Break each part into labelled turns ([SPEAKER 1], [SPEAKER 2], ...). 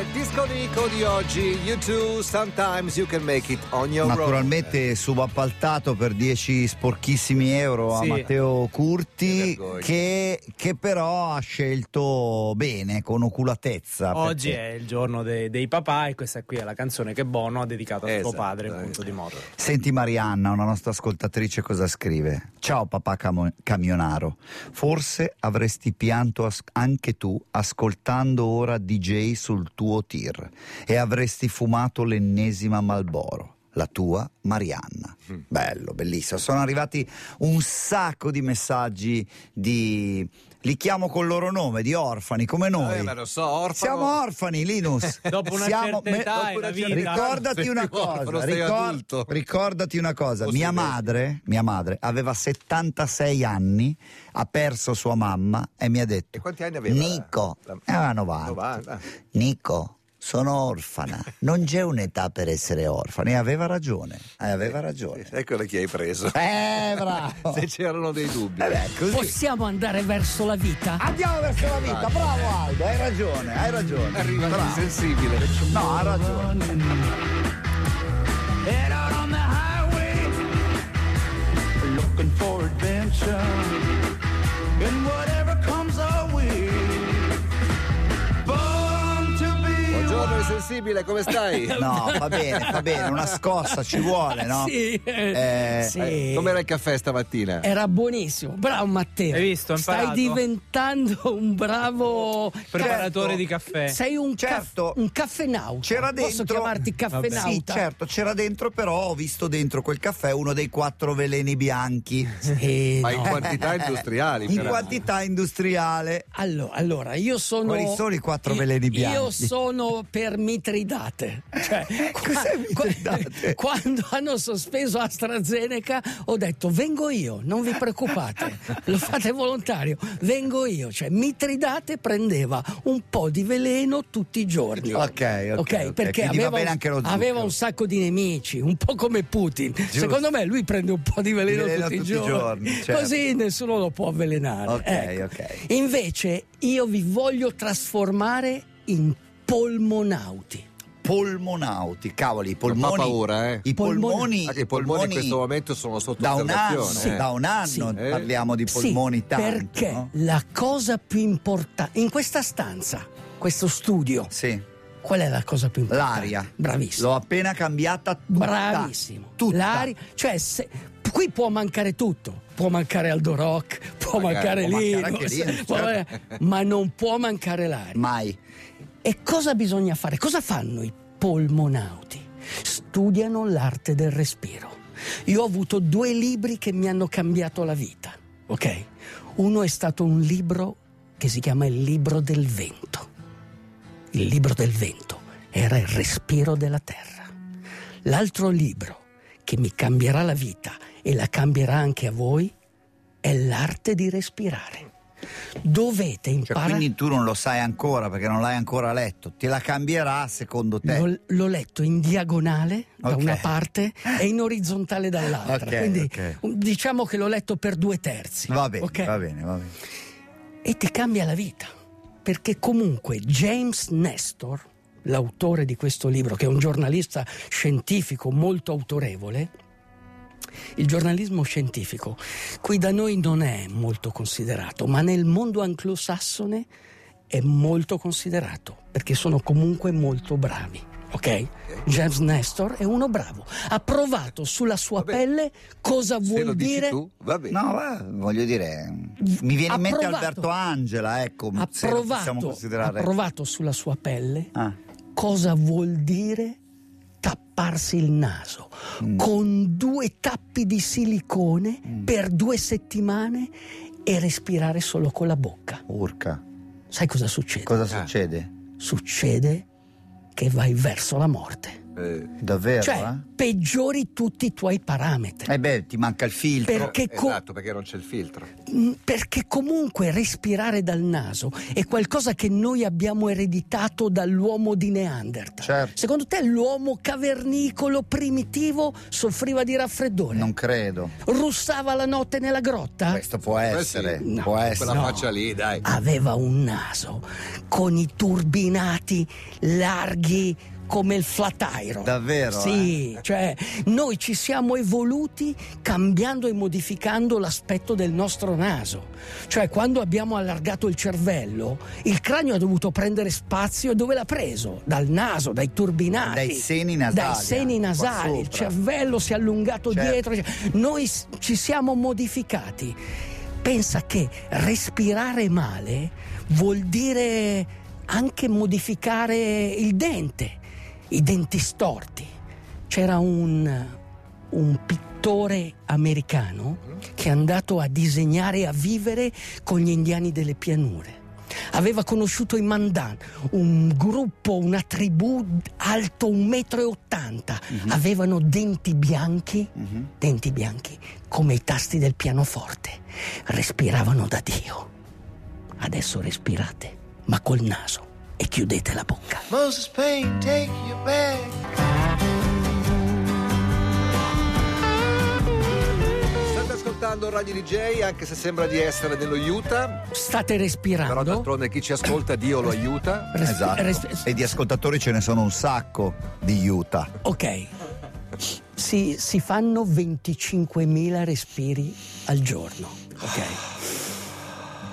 [SPEAKER 1] il disconico di oggi. You too, sometimes you can make it on your
[SPEAKER 2] Naturalmente subappaltato per 10 sporchissimi euro a
[SPEAKER 1] Sì.
[SPEAKER 2] Matteo
[SPEAKER 1] Che
[SPEAKER 2] Curti che, che però ha scelto bene, con oculatezza.
[SPEAKER 3] Oggi
[SPEAKER 2] perché-
[SPEAKER 3] è il giorno de- dei papà e questa qui è la canzone che Bono ha dedicato a suo
[SPEAKER 1] Esatto,
[SPEAKER 3] padre,
[SPEAKER 1] eh.
[SPEAKER 3] punto di moto.
[SPEAKER 2] Senti Marianna, una nostra ascoltatrice, cosa scrive? Ciao papà camo- camionaro, forse avresti pianto as- anche tu ascoltando ora DJ sul tuo tir e avresti fumato l'ennesima Malboro. La tua Marianna.
[SPEAKER 1] Mm.
[SPEAKER 2] Bello, bellissimo. Sono arrivati un sacco di messaggi di. Li chiamo col loro nome, di orfani come noi.
[SPEAKER 1] Eh, ma lo so, orfano.
[SPEAKER 2] Siamo orfani, Linus.
[SPEAKER 3] Dopo una
[SPEAKER 2] Siamo-
[SPEAKER 3] certa età è
[SPEAKER 1] una
[SPEAKER 3] vita.
[SPEAKER 2] Ricordati una cosa,
[SPEAKER 1] sei
[SPEAKER 2] ricor-
[SPEAKER 1] adulto.
[SPEAKER 2] ricordati una cosa,
[SPEAKER 1] O
[SPEAKER 2] mia madre, mia madre aveva 76 anni, ha perso sua mamma e mi ha detto
[SPEAKER 1] E quanti anni aveva?
[SPEAKER 2] Nico,
[SPEAKER 1] La-
[SPEAKER 2] aveva 90.
[SPEAKER 1] 90.
[SPEAKER 2] Nico, sono orfana, non c'è un'età per essere orfana e aveva ragione, eh, aveva ragione.
[SPEAKER 1] Eccola chi hai preso.
[SPEAKER 2] Eh, bravo.
[SPEAKER 1] Se c'erano dei dubbi.
[SPEAKER 2] Eh beh, così.
[SPEAKER 4] Possiamo andare verso la vita?
[SPEAKER 2] Andiamo verso la vita, bravo Aldo, hai ragione, hai ragione.
[SPEAKER 1] Arriva
[SPEAKER 2] Bravo.
[SPEAKER 1] insensibile.
[SPEAKER 2] No, ha ragione.
[SPEAKER 5] Head out on the highway, looking for adventure. And whatever comes
[SPEAKER 1] Insensibile, come stai?
[SPEAKER 2] No, va bene, va bene, una scossa ci vuole, no?
[SPEAKER 4] Sì,
[SPEAKER 2] Eh,
[SPEAKER 4] sì.
[SPEAKER 1] Eh, Com'era il caffè stamattina?
[SPEAKER 4] Era buonissimo, bravo Matteo.
[SPEAKER 3] Hai visto,
[SPEAKER 4] Stai diventando un bravo
[SPEAKER 3] Preparatore
[SPEAKER 2] Certo.
[SPEAKER 3] di caffè.
[SPEAKER 4] Sei un,
[SPEAKER 2] Certo.
[SPEAKER 4] caff- un caffenauta.
[SPEAKER 2] C'era
[SPEAKER 4] Posso
[SPEAKER 2] dentro-
[SPEAKER 4] chiamarti caffenauta?
[SPEAKER 2] Sì, certo, c'era dentro, però ho visto dentro quel caffè uno dei quattro veleni bianchi.
[SPEAKER 4] Sì,
[SPEAKER 1] Ma
[SPEAKER 4] no.
[SPEAKER 1] in quantità industriali.
[SPEAKER 2] In
[SPEAKER 1] però.
[SPEAKER 2] quantità industriale.
[SPEAKER 4] Allora, allora, io sono.
[SPEAKER 2] Quali sono i quattro veleni bianchi?
[SPEAKER 4] Io sono per Mitridate. Cioè,
[SPEAKER 2] Cos'è Mitridate?
[SPEAKER 4] quando hanno sospeso AstraZeneca, ho detto: vengo io, non vi preoccupate, lo fate volontario, vengo io. Cioè, Mitridate prendeva un po' di veleno tutti i giorni.
[SPEAKER 2] Ok, ok, ok.
[SPEAKER 4] perché
[SPEAKER 2] va
[SPEAKER 4] aveva, un- aveva un sacco di nemici, un po' come Putin. Secondo me lui prende un po' di veleno,
[SPEAKER 2] Veleno
[SPEAKER 4] tutti,
[SPEAKER 2] tutti
[SPEAKER 4] i
[SPEAKER 2] i
[SPEAKER 4] giorni,
[SPEAKER 2] giorni, certo.
[SPEAKER 4] così nessuno lo può avvelenare.
[SPEAKER 2] Ok,
[SPEAKER 4] Ecco.
[SPEAKER 2] ok.
[SPEAKER 4] Invece io vi voglio trasformare in polmonauti.
[SPEAKER 2] Polmonauti, cavoli, i
[SPEAKER 1] Non
[SPEAKER 2] polmoni.
[SPEAKER 1] fa paura, eh?
[SPEAKER 2] I polmoni,
[SPEAKER 1] Anche i polmoni in questo momento sono sotto
[SPEAKER 2] da un anno,
[SPEAKER 1] eh.
[SPEAKER 2] da un anno
[SPEAKER 4] Sì.
[SPEAKER 2] Parliamo di polmoni
[SPEAKER 4] sì,
[SPEAKER 2] tanto.
[SPEAKER 4] perché
[SPEAKER 2] no?
[SPEAKER 4] la cosa più importante in questa stanza, questo studio,
[SPEAKER 2] Sì,
[SPEAKER 4] qual è la cosa più importante?
[SPEAKER 2] l'aria.
[SPEAKER 4] Bravissimo.
[SPEAKER 2] L'ho appena cambiata tutta.
[SPEAKER 4] Bravissimo.
[SPEAKER 2] Tutta.
[SPEAKER 4] L'aria, cioè se- qui può mancare tutto. Può mancare Aldo Rock, può
[SPEAKER 1] Magari,
[SPEAKER 4] mancare
[SPEAKER 2] può
[SPEAKER 4] Linus,
[SPEAKER 2] mancare Linus, certo.
[SPEAKER 4] ma non può mancare l'aria.
[SPEAKER 2] Mai.
[SPEAKER 4] E cosa bisogna fare? Cosa fanno i polmonauti? Studiano l'arte del respiro. Io ho avuto due libri che mi hanno cambiato la vita, ok? Uno è stato un libro che si chiama Il libro del vento. Il libro del vento era il respiro della terra. L'altro libro che mi cambierà la vita e la cambierà anche a voi è l'arte di respirare. Dovete
[SPEAKER 2] Cioè,
[SPEAKER 4] imparare.
[SPEAKER 2] quindi tu non lo sai ancora perché non l'hai ancora letto. Te la cambierà secondo te?
[SPEAKER 4] L'ho, l'ho letto in diagonale da
[SPEAKER 2] Ok.
[SPEAKER 4] una parte e in orizzontale dall'altra.
[SPEAKER 2] Ok,
[SPEAKER 4] Quindi
[SPEAKER 2] ok.
[SPEAKER 4] um, diciamo che l'ho letto per due terzi.
[SPEAKER 2] Va bene, va bene, va bene.
[SPEAKER 4] E ti cambia la vita. Perché comunque James Nestor, l'autore di questo libro, che è un giornalista scientifico molto autorevole, il giornalismo scientifico qui da noi non è molto considerato, ma nel mondo anglosassone è molto considerato, perché sono comunque molto bravi. Ok? James Nestor è uno bravo. Ha provato sulla sua
[SPEAKER 1] Vabbè.
[SPEAKER 4] pelle cosa
[SPEAKER 1] Se
[SPEAKER 4] vuol
[SPEAKER 1] lo dici
[SPEAKER 4] dire
[SPEAKER 1] tu, va bene.
[SPEAKER 2] No, va, voglio dire, mi viene
[SPEAKER 4] Ha
[SPEAKER 2] in mente
[SPEAKER 4] provato.
[SPEAKER 2] Alberto Angela, ecco,
[SPEAKER 4] ha
[SPEAKER 2] se lo possiamo
[SPEAKER 4] provato,
[SPEAKER 2] considerare.
[SPEAKER 4] ha provato sulla sua pelle
[SPEAKER 2] Ah,
[SPEAKER 4] cosa vuol dire tapparsi il naso
[SPEAKER 2] Mm.
[SPEAKER 4] con due tappi di silicone per due settimane e respirare solo con la bocca.
[SPEAKER 2] urca.
[SPEAKER 4] Sai cosa succede?
[SPEAKER 2] Cosa succede?
[SPEAKER 4] Succede che vai verso la morte.
[SPEAKER 1] Eh,
[SPEAKER 2] Davvero?
[SPEAKER 4] Cioè, peggiori tutti i tuoi parametri.
[SPEAKER 2] eh? Eh beh, ti manca il filtro.
[SPEAKER 4] Perché co-
[SPEAKER 1] esatto, perché non c'è il filtro.
[SPEAKER 4] Mm, Perché comunque respirare dal naso è qualcosa che noi abbiamo ereditato dall'uomo di Neanderthal.
[SPEAKER 2] Certo.
[SPEAKER 4] Secondo te l'uomo cavernicolo primitivo soffriva di raffreddore?
[SPEAKER 2] Non credo.
[SPEAKER 4] Russava la notte nella grotta?
[SPEAKER 2] Questo può essere.
[SPEAKER 1] sì.
[SPEAKER 2] Può essere.
[SPEAKER 1] Quella
[SPEAKER 4] No.
[SPEAKER 1] faccia lì, dai.
[SPEAKER 4] Aveva un naso con i turbinati larghi come il flatiron.
[SPEAKER 2] Davvero,
[SPEAKER 4] Sì, cioè noi ci siamo evoluti cambiando e modificando l'aspetto del nostro naso. Cioè quando abbiamo allargato il cervello, il cranio ha dovuto prendere spazio e dove l'ha preso? Dal naso, dai turbinati.
[SPEAKER 2] Dai seni nasali,
[SPEAKER 4] Dai seni
[SPEAKER 2] qua
[SPEAKER 4] nasali, il cervello si è allungato
[SPEAKER 2] Certo.
[SPEAKER 4] dietro. Noi ci siamo modificati. Pensa che respirare male vuol dire anche modificare il dente, i denti storti. C'era un, un pittore americano che è andato a disegnare e a vivere con gli indiani delle pianure. Aveva conosciuto i Mandan, un gruppo, una tribù alto 1,80 m. Avevano denti bianchi, denti bianchi, come i tasti del pianoforte. Respiravano da Dio. Adesso respirate, ma col naso e chiudete la bocca.
[SPEAKER 5] Moses Payne, take your bag.
[SPEAKER 1] State ascoltando Radio DJ, anche se sembra di essere nello Utah.
[SPEAKER 4] State
[SPEAKER 1] Però
[SPEAKER 4] respirando.
[SPEAKER 1] d'altronde chi ci ascolta, Dio lo aiuta.
[SPEAKER 4] Respi-
[SPEAKER 2] Esatto.
[SPEAKER 4] respi-
[SPEAKER 2] E di ascoltatori ce ne sono un sacco di Utah.
[SPEAKER 4] Ok, si, si fanno 25.000 respiri al giorno. Ok.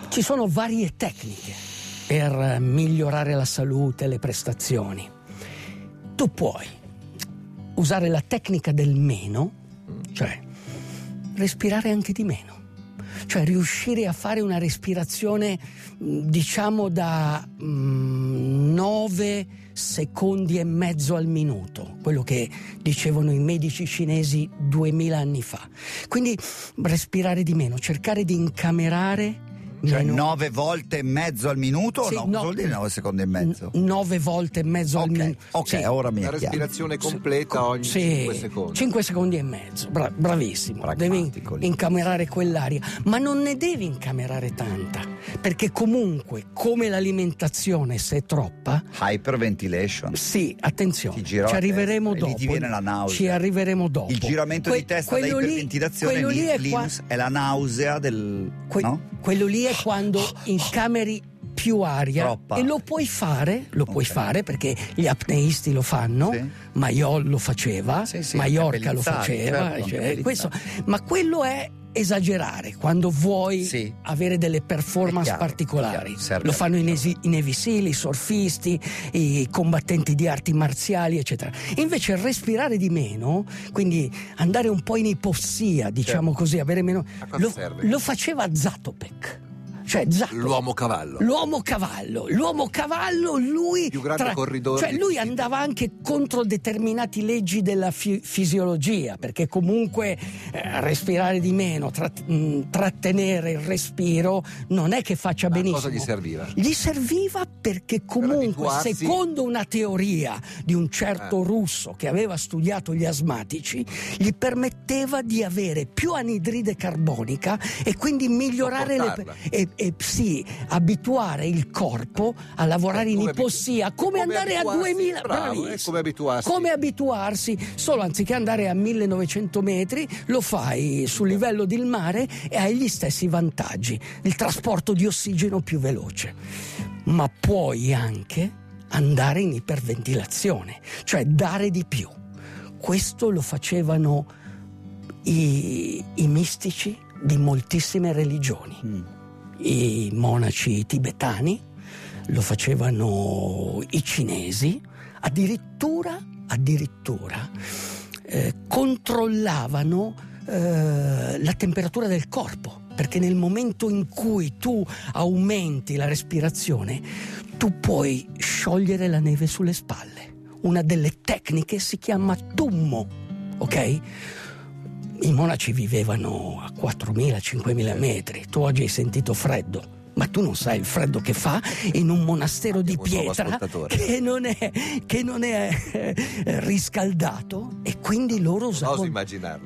[SPEAKER 4] Ci sono varie tecniche per migliorare la salute e le prestazioni. Tu puoi usare la tecnica del meno, cioè respirare anche di meno. Cioè riuscire a fare una respirazione diciamo da 9 secondi e mezzo al minuto, quello che dicevano i medici cinesi 2000 anni fa. Quindi respirare di meno, cercare di incamerare
[SPEAKER 2] Cioè
[SPEAKER 4] meno-
[SPEAKER 2] nove volte e mezzo al minuto?
[SPEAKER 4] Sì,
[SPEAKER 2] no,
[SPEAKER 4] no.
[SPEAKER 2] vuol dire nove secondi e mezzo?
[SPEAKER 4] n- nove volte e mezzo al
[SPEAKER 2] Ok,
[SPEAKER 4] minuto.
[SPEAKER 2] ok,
[SPEAKER 4] Sì.
[SPEAKER 2] ora mi chiaro.
[SPEAKER 1] respirazione completa ogni
[SPEAKER 4] Sì,
[SPEAKER 1] 5 secondi.
[SPEAKER 4] 5 secondi e mezzo, Bra- bravissimo. Devi
[SPEAKER 2] lì.
[SPEAKER 4] incamerare quell'aria, ma non ne devi incamerare tanta, perché comunque, come l'alimentazione, se è troppa,
[SPEAKER 2] Hyperventilation.
[SPEAKER 4] sì, attenzione, ci
[SPEAKER 2] la
[SPEAKER 4] arriveremo
[SPEAKER 2] testa lì
[SPEAKER 4] dopo.
[SPEAKER 2] ti viene la nausea.
[SPEAKER 4] Ci arriveremo dopo.
[SPEAKER 2] Il giramento
[SPEAKER 4] Que-
[SPEAKER 2] di testa da
[SPEAKER 4] lì-
[SPEAKER 2] iperventilazione
[SPEAKER 4] quello lì è qua-
[SPEAKER 2] è la nausea del...
[SPEAKER 4] Que-
[SPEAKER 2] no?
[SPEAKER 4] Quello lì è quando incameri più aria
[SPEAKER 2] Troppa
[SPEAKER 4] e lo puoi fare, lo puoi
[SPEAKER 2] Ok.
[SPEAKER 4] fare perché gli apneisti lo fanno,
[SPEAKER 2] Sì.
[SPEAKER 4] Maiol lo faceva,
[SPEAKER 2] Sì, sì,
[SPEAKER 4] Maiorca lo faceva,
[SPEAKER 2] certo,
[SPEAKER 4] cioè, questo- ma quello è esagerare quando vuoi
[SPEAKER 2] Sì.
[SPEAKER 4] avere delle performance
[SPEAKER 2] chiaro,
[SPEAKER 4] particolari.
[SPEAKER 2] chiaro,
[SPEAKER 4] lo fanno i, nesi- i Seal, i surfisti, i combattenti di arti marziali, eccetera. Invece respirare di meno, quindi andare un po' in ipossia, diciamo così, avere meno. Lo, lo faceva Zatopek. Cioè, Zatopek.
[SPEAKER 1] L'uomo cavallo.
[SPEAKER 4] L'uomo cavallo, l'uomo cavallo, lui,
[SPEAKER 1] Più grande corridore
[SPEAKER 4] cioè lui andava anche contro determinati leggi della fi- fisiologia, perché comunque eh, respirare di meno, trat- mh, trattenere il respiro non è che faccia
[SPEAKER 1] Ma
[SPEAKER 4] benissimo.
[SPEAKER 1] cosa gli serviva?
[SPEAKER 4] Gli serviva perché comunque,
[SPEAKER 1] abituarsi-
[SPEAKER 4] secondo una teoria di un certo
[SPEAKER 1] Eh.
[SPEAKER 4] russo che aveva studiato gli asmatici, gli permetteva di avere più anidride carbonica e quindi migliorare le, e, e sì, abituare il corpo a lavorare
[SPEAKER 1] Eh,
[SPEAKER 4] in ipossia, come,
[SPEAKER 1] come
[SPEAKER 4] andare a
[SPEAKER 1] abituarsi,
[SPEAKER 4] 2000
[SPEAKER 1] bravo, è come abituarsi.
[SPEAKER 4] Come abituarsi, solo anziché andare a 1900 metri, lo fai sul livello del mare e hai gli stessi vantaggi, il trasporto di ossigeno più veloce. Ma puoi anche andare in iperventilazione, cioè dare di più. Questo lo facevano i, i mistici di moltissime religioni
[SPEAKER 2] Mm.
[SPEAKER 4] I monaci tibetani, lo facevano i cinesi, addirittura, addirittura eh, controllavano eh, la temperatura del corpo, perché nel momento in cui tu aumenti la respirazione, tu puoi sciogliere la neve sulle spalle. Una delle tecniche si chiama tummo, ok? I monaci vivevano a 4.000-5.000 metri, tu oggi hai sentito freddo, Ma tu non sai il freddo che fa in un monastero di pietra che non è, che non è eh, riscaldato. E quindi loro usavano,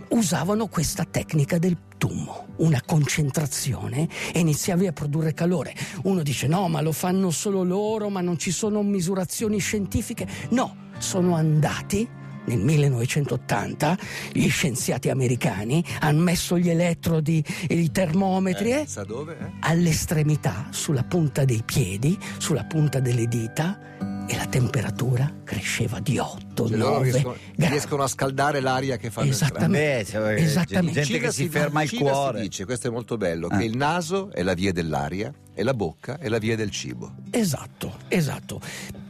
[SPEAKER 4] usavano questa tecnica del tummo, una concentrazione e iniziavi a produrre calore. Uno dice no, ma lo fanno solo loro, ma non ci sono misurazioni scientifiche. No, sono andati nel 1980 gli scienziati americani hanno messo gli elettrodi e i termometri
[SPEAKER 1] Eh,
[SPEAKER 4] eh,
[SPEAKER 1] sa dove? eh?
[SPEAKER 4] all'estremità, sulla punta dei piedi, sulla punta delle dita e la temperatura cresceva di 8,
[SPEAKER 1] Cioè, loro
[SPEAKER 4] 9
[SPEAKER 1] riescono,
[SPEAKER 4] gradi.
[SPEAKER 1] riescono a scaldare l'aria che fanno
[SPEAKER 4] Esattamente.
[SPEAKER 2] Beh, cioè,
[SPEAKER 4] Esattamente.
[SPEAKER 2] gente che si
[SPEAKER 1] In
[SPEAKER 2] ferma il
[SPEAKER 1] Cina
[SPEAKER 2] cuore.
[SPEAKER 1] Si dice, questo è molto bello,
[SPEAKER 2] Ah.
[SPEAKER 1] che il naso è la via dell'aria e la bocca è la via del cibo.
[SPEAKER 4] Esatto, esatto.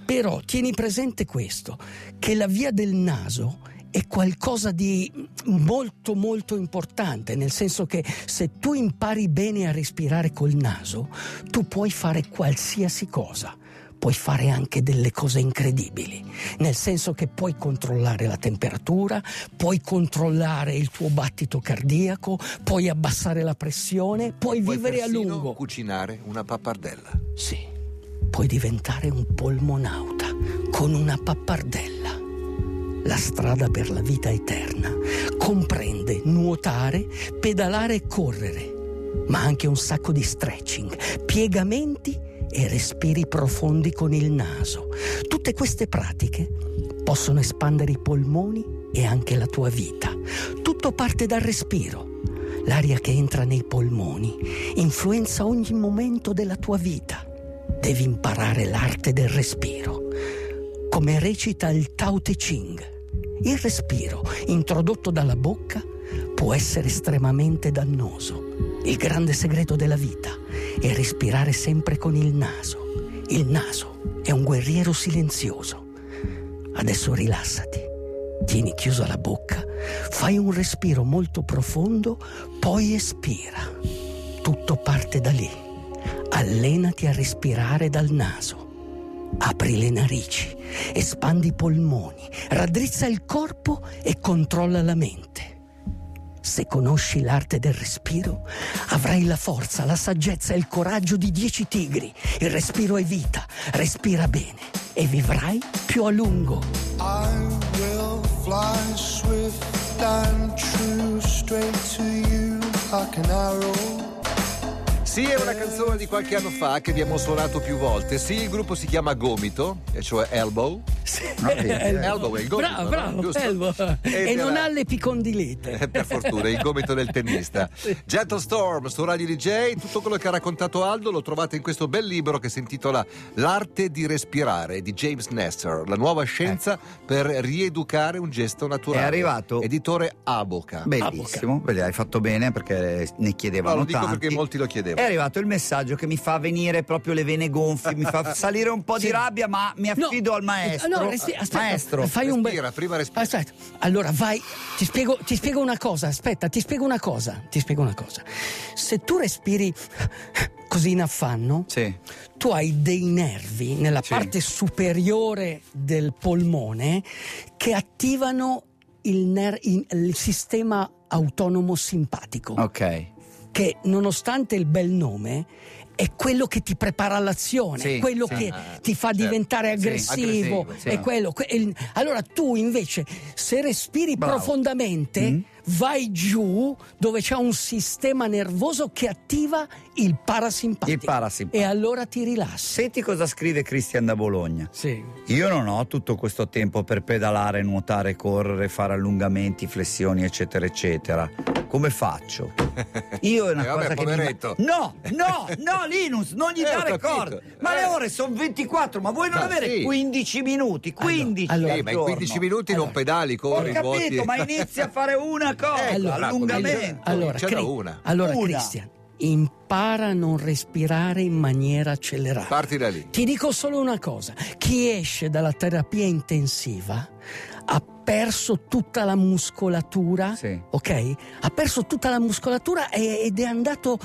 [SPEAKER 4] Però tieni presente questo, che la via del naso è qualcosa di molto molto importante, nel senso che se tu impari bene a respirare col naso, tu puoi fare qualsiasi cosa. Puoi fare anche delle cose incredibili, nel senso che puoi controllare la temperatura, puoi controllare il tuo battito cardiaco, puoi abbassare la pressione, puoi,
[SPEAKER 1] Puoi
[SPEAKER 4] vivere a lungo.
[SPEAKER 1] cucinare una pappardella.
[SPEAKER 4] Sì, puoi diventare un polmonauta con una pappardella. La strada per la vita eterna comprende nuotare, pedalare e correre, ma anche un sacco di stretching, piegamenti e respiri profondi con il naso. Tutte queste pratiche possono espandere i polmoni e anche la tua vita. Tutto parte dal respiro. L'aria che entra nei polmoni influenza ogni momento della tua vita. Devi imparare l'arte del respiro. Come recita il Tao Te Ching, il respiro introdotto dalla bocca può essere estremamente dannoso. Il grande segreto della vita è respirare sempre con il naso. Il naso è un guerriero silenzioso. Adesso rilassati, tieni chiusa la bocca, fai un respiro molto profondo, poi espira. Tutto parte da lì. Allenati a respirare dal naso. Apri le narici, espandi i polmoni, raddrizza il corpo e controlla la mente. Se conosci l'arte del respiro, avrai la forza, la saggezza e il coraggio di dieci tigri. Il respiro è vita, respira bene e vivrai più a lungo.
[SPEAKER 6] I will fly swift and true straight to you like an arrow.
[SPEAKER 1] Sì, è una canzone di qualche anno fa che abbiamo suonato più volte. Sì, il gruppo si chiama Gomito, e cioè Elbow. Elbow è il gomito.
[SPEAKER 4] bravo,
[SPEAKER 1] no?
[SPEAKER 4] bravo,
[SPEAKER 1] Giusto?
[SPEAKER 4] Elbow.
[SPEAKER 1] Ed
[SPEAKER 4] E non ha l'epicondilite.
[SPEAKER 1] Eh, per fortuna, il gomito del tennista. Gentle Storm su Radio DJ, tutto quello che ha raccontato Aldo lo trovate in questo bel libro che si intitola L'arte di respirare di James Nestor, la nuova scienza per rieducare un gesto naturale.
[SPEAKER 2] È arrivato-
[SPEAKER 1] Editore Aboca.
[SPEAKER 2] Bellissimo, beh, hai fatto bene perché ne
[SPEAKER 1] No,
[SPEAKER 2] chiedevano
[SPEAKER 1] lo dico
[SPEAKER 2] tanti.
[SPEAKER 1] perché molti lo chiedevano.
[SPEAKER 2] È arrivato il messaggio che mi fa venire proprio le vene gonfie, mi fa salire un po' di
[SPEAKER 4] Sì.
[SPEAKER 2] rabbia, ma mi
[SPEAKER 4] No,
[SPEAKER 2] affido al maestro.
[SPEAKER 4] no, resti- aspetta,
[SPEAKER 2] maestro,
[SPEAKER 4] fai un bel-
[SPEAKER 1] prima respira.
[SPEAKER 4] Aspetta, allora vai, ti spiego, ti spiego una cosa, aspetta, ti spiego una cosa, ti spiego una cosa. Se tu respiri così in affanno,
[SPEAKER 2] Sì.
[SPEAKER 4] tu hai dei nervi nella
[SPEAKER 2] Sì.
[SPEAKER 4] parte superiore del polmone che attivano il, ner- il sistema autonomo simpatico
[SPEAKER 2] Ok.
[SPEAKER 4] che nonostante il bel nome è quello che ti prepara all'azione,
[SPEAKER 2] Sì,
[SPEAKER 4] è quello
[SPEAKER 2] sì.
[SPEAKER 4] che
[SPEAKER 1] Ah,
[SPEAKER 4] ti fa
[SPEAKER 1] certo.
[SPEAKER 4] diventare
[SPEAKER 2] Sì,
[SPEAKER 4] aggressivo,
[SPEAKER 1] aggressivo,
[SPEAKER 2] sì.
[SPEAKER 4] è quello. que- allora tu invece se respiri
[SPEAKER 2] Bravo.
[SPEAKER 4] profondamente
[SPEAKER 2] Mm.
[SPEAKER 4] Vai giù dove c'è un sistema nervoso che attiva il parasimpatico.
[SPEAKER 2] Il parasimpatico.
[SPEAKER 4] E allora ti rilassi.
[SPEAKER 2] Senti cosa scrive Cristian da Bologna.
[SPEAKER 4] Sì.
[SPEAKER 2] Io non ho tutto questo tempo per pedalare, nuotare, correre, fare allungamenti, flessioni, eccetera, eccetera. Come faccio? Io è una
[SPEAKER 1] Eh, vabbè,
[SPEAKER 2] cosa che mi...
[SPEAKER 1] poveretto.
[SPEAKER 2] No, no, no, Linus, non gli
[SPEAKER 1] Eh, ho
[SPEAKER 2] dare corda. Ma
[SPEAKER 1] Eh.
[SPEAKER 2] le ore sono 24, ma vuoi non
[SPEAKER 1] Ma
[SPEAKER 2] avere
[SPEAKER 1] sì.
[SPEAKER 2] 15 minuti? 15
[SPEAKER 4] allora-
[SPEAKER 1] Sì,
[SPEAKER 2] al
[SPEAKER 1] ma in
[SPEAKER 2] giorno?
[SPEAKER 1] 15 minuti non
[SPEAKER 4] Allora.
[SPEAKER 1] pedali,
[SPEAKER 2] Ho
[SPEAKER 1] corri,
[SPEAKER 2] capito,
[SPEAKER 1] nuoti.
[SPEAKER 2] ma inizia a fare una cosa,
[SPEAKER 1] Ecco,
[SPEAKER 4] Allora,
[SPEAKER 2] allungamento.
[SPEAKER 4] Allora, Cri-
[SPEAKER 1] una.
[SPEAKER 4] allora
[SPEAKER 2] Una.
[SPEAKER 4] Cristian, impara a non respirare in maniera accelerata.
[SPEAKER 1] Parti da lì.
[SPEAKER 4] Ti dico solo una cosa, chi esce dalla terapia intensiva ha perso tutta la muscolatura,
[SPEAKER 2] Sì.
[SPEAKER 4] ok? Ha perso tutta la muscolatura ed è andato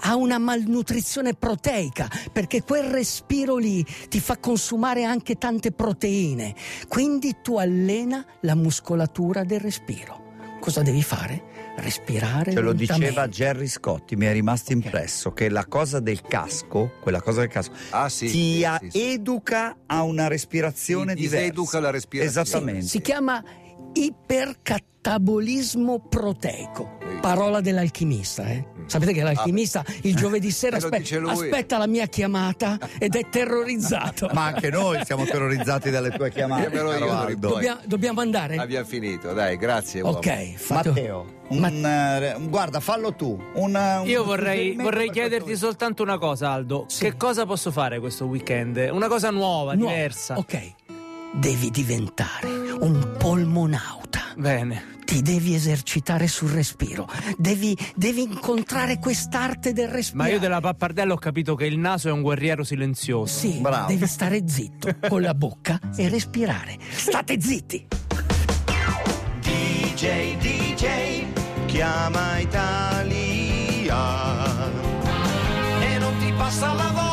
[SPEAKER 4] a una malnutrizione proteica, perché quel respiro lì ti fa consumare anche tante proteine. Quindi tu allena la muscolatura del respiro. Cosa devi fare? respirare.
[SPEAKER 2] Ce lo diceva. Gerry Scotti, mi è rimasto impresso che la cosa del casco, quella cosa del casco,
[SPEAKER 1] Ah, sì,
[SPEAKER 2] ti
[SPEAKER 1] sì, sì,
[SPEAKER 2] educa a una respirazione
[SPEAKER 1] Ti
[SPEAKER 2] diversa.
[SPEAKER 1] diseduca la respirazione.
[SPEAKER 2] Esattamente.
[SPEAKER 4] Si chiama ipercattabolismo proteico. Parola dell'alchimista, eh? Sapete che l'alchimista il giovedì sera
[SPEAKER 1] Eh,
[SPEAKER 4] aspe- aspetta la mia chiamata ed è terrorizzato.
[SPEAKER 2] Ma anche noi siamo terrorizzati dalle tue chiamate.
[SPEAKER 4] Dobbiamo, dobbiamo andare?
[SPEAKER 1] Abbiamo finito, dai, grazie. uomo.
[SPEAKER 4] ok, fate-
[SPEAKER 2] Matteo, un,
[SPEAKER 4] Ma-
[SPEAKER 2] eh, guarda, fallo tu. Un, un
[SPEAKER 3] Io vorrei, vorrei chiederti
[SPEAKER 2] questo-
[SPEAKER 3] soltanto una cosa, Aldo.
[SPEAKER 4] Sì.
[SPEAKER 3] Che cosa posso fare questo weekend? Una cosa nuova,
[SPEAKER 4] Nuovo.
[SPEAKER 3] diversa.
[SPEAKER 4] Ok, devi diventare un polmonauta.
[SPEAKER 3] Bene.
[SPEAKER 4] Ti devi esercitare sul respiro. Devi, devi incontrare quest'arte del respiro.
[SPEAKER 3] Ma io della pappardella ho capito che il naso è un guerriero silenzioso.
[SPEAKER 4] Sì,
[SPEAKER 2] Bravo.
[SPEAKER 4] devi stare zitto con la bocca e respirare. State zitti!
[SPEAKER 7] DJ, DJ, chiama Italia. E non ti passa la voglia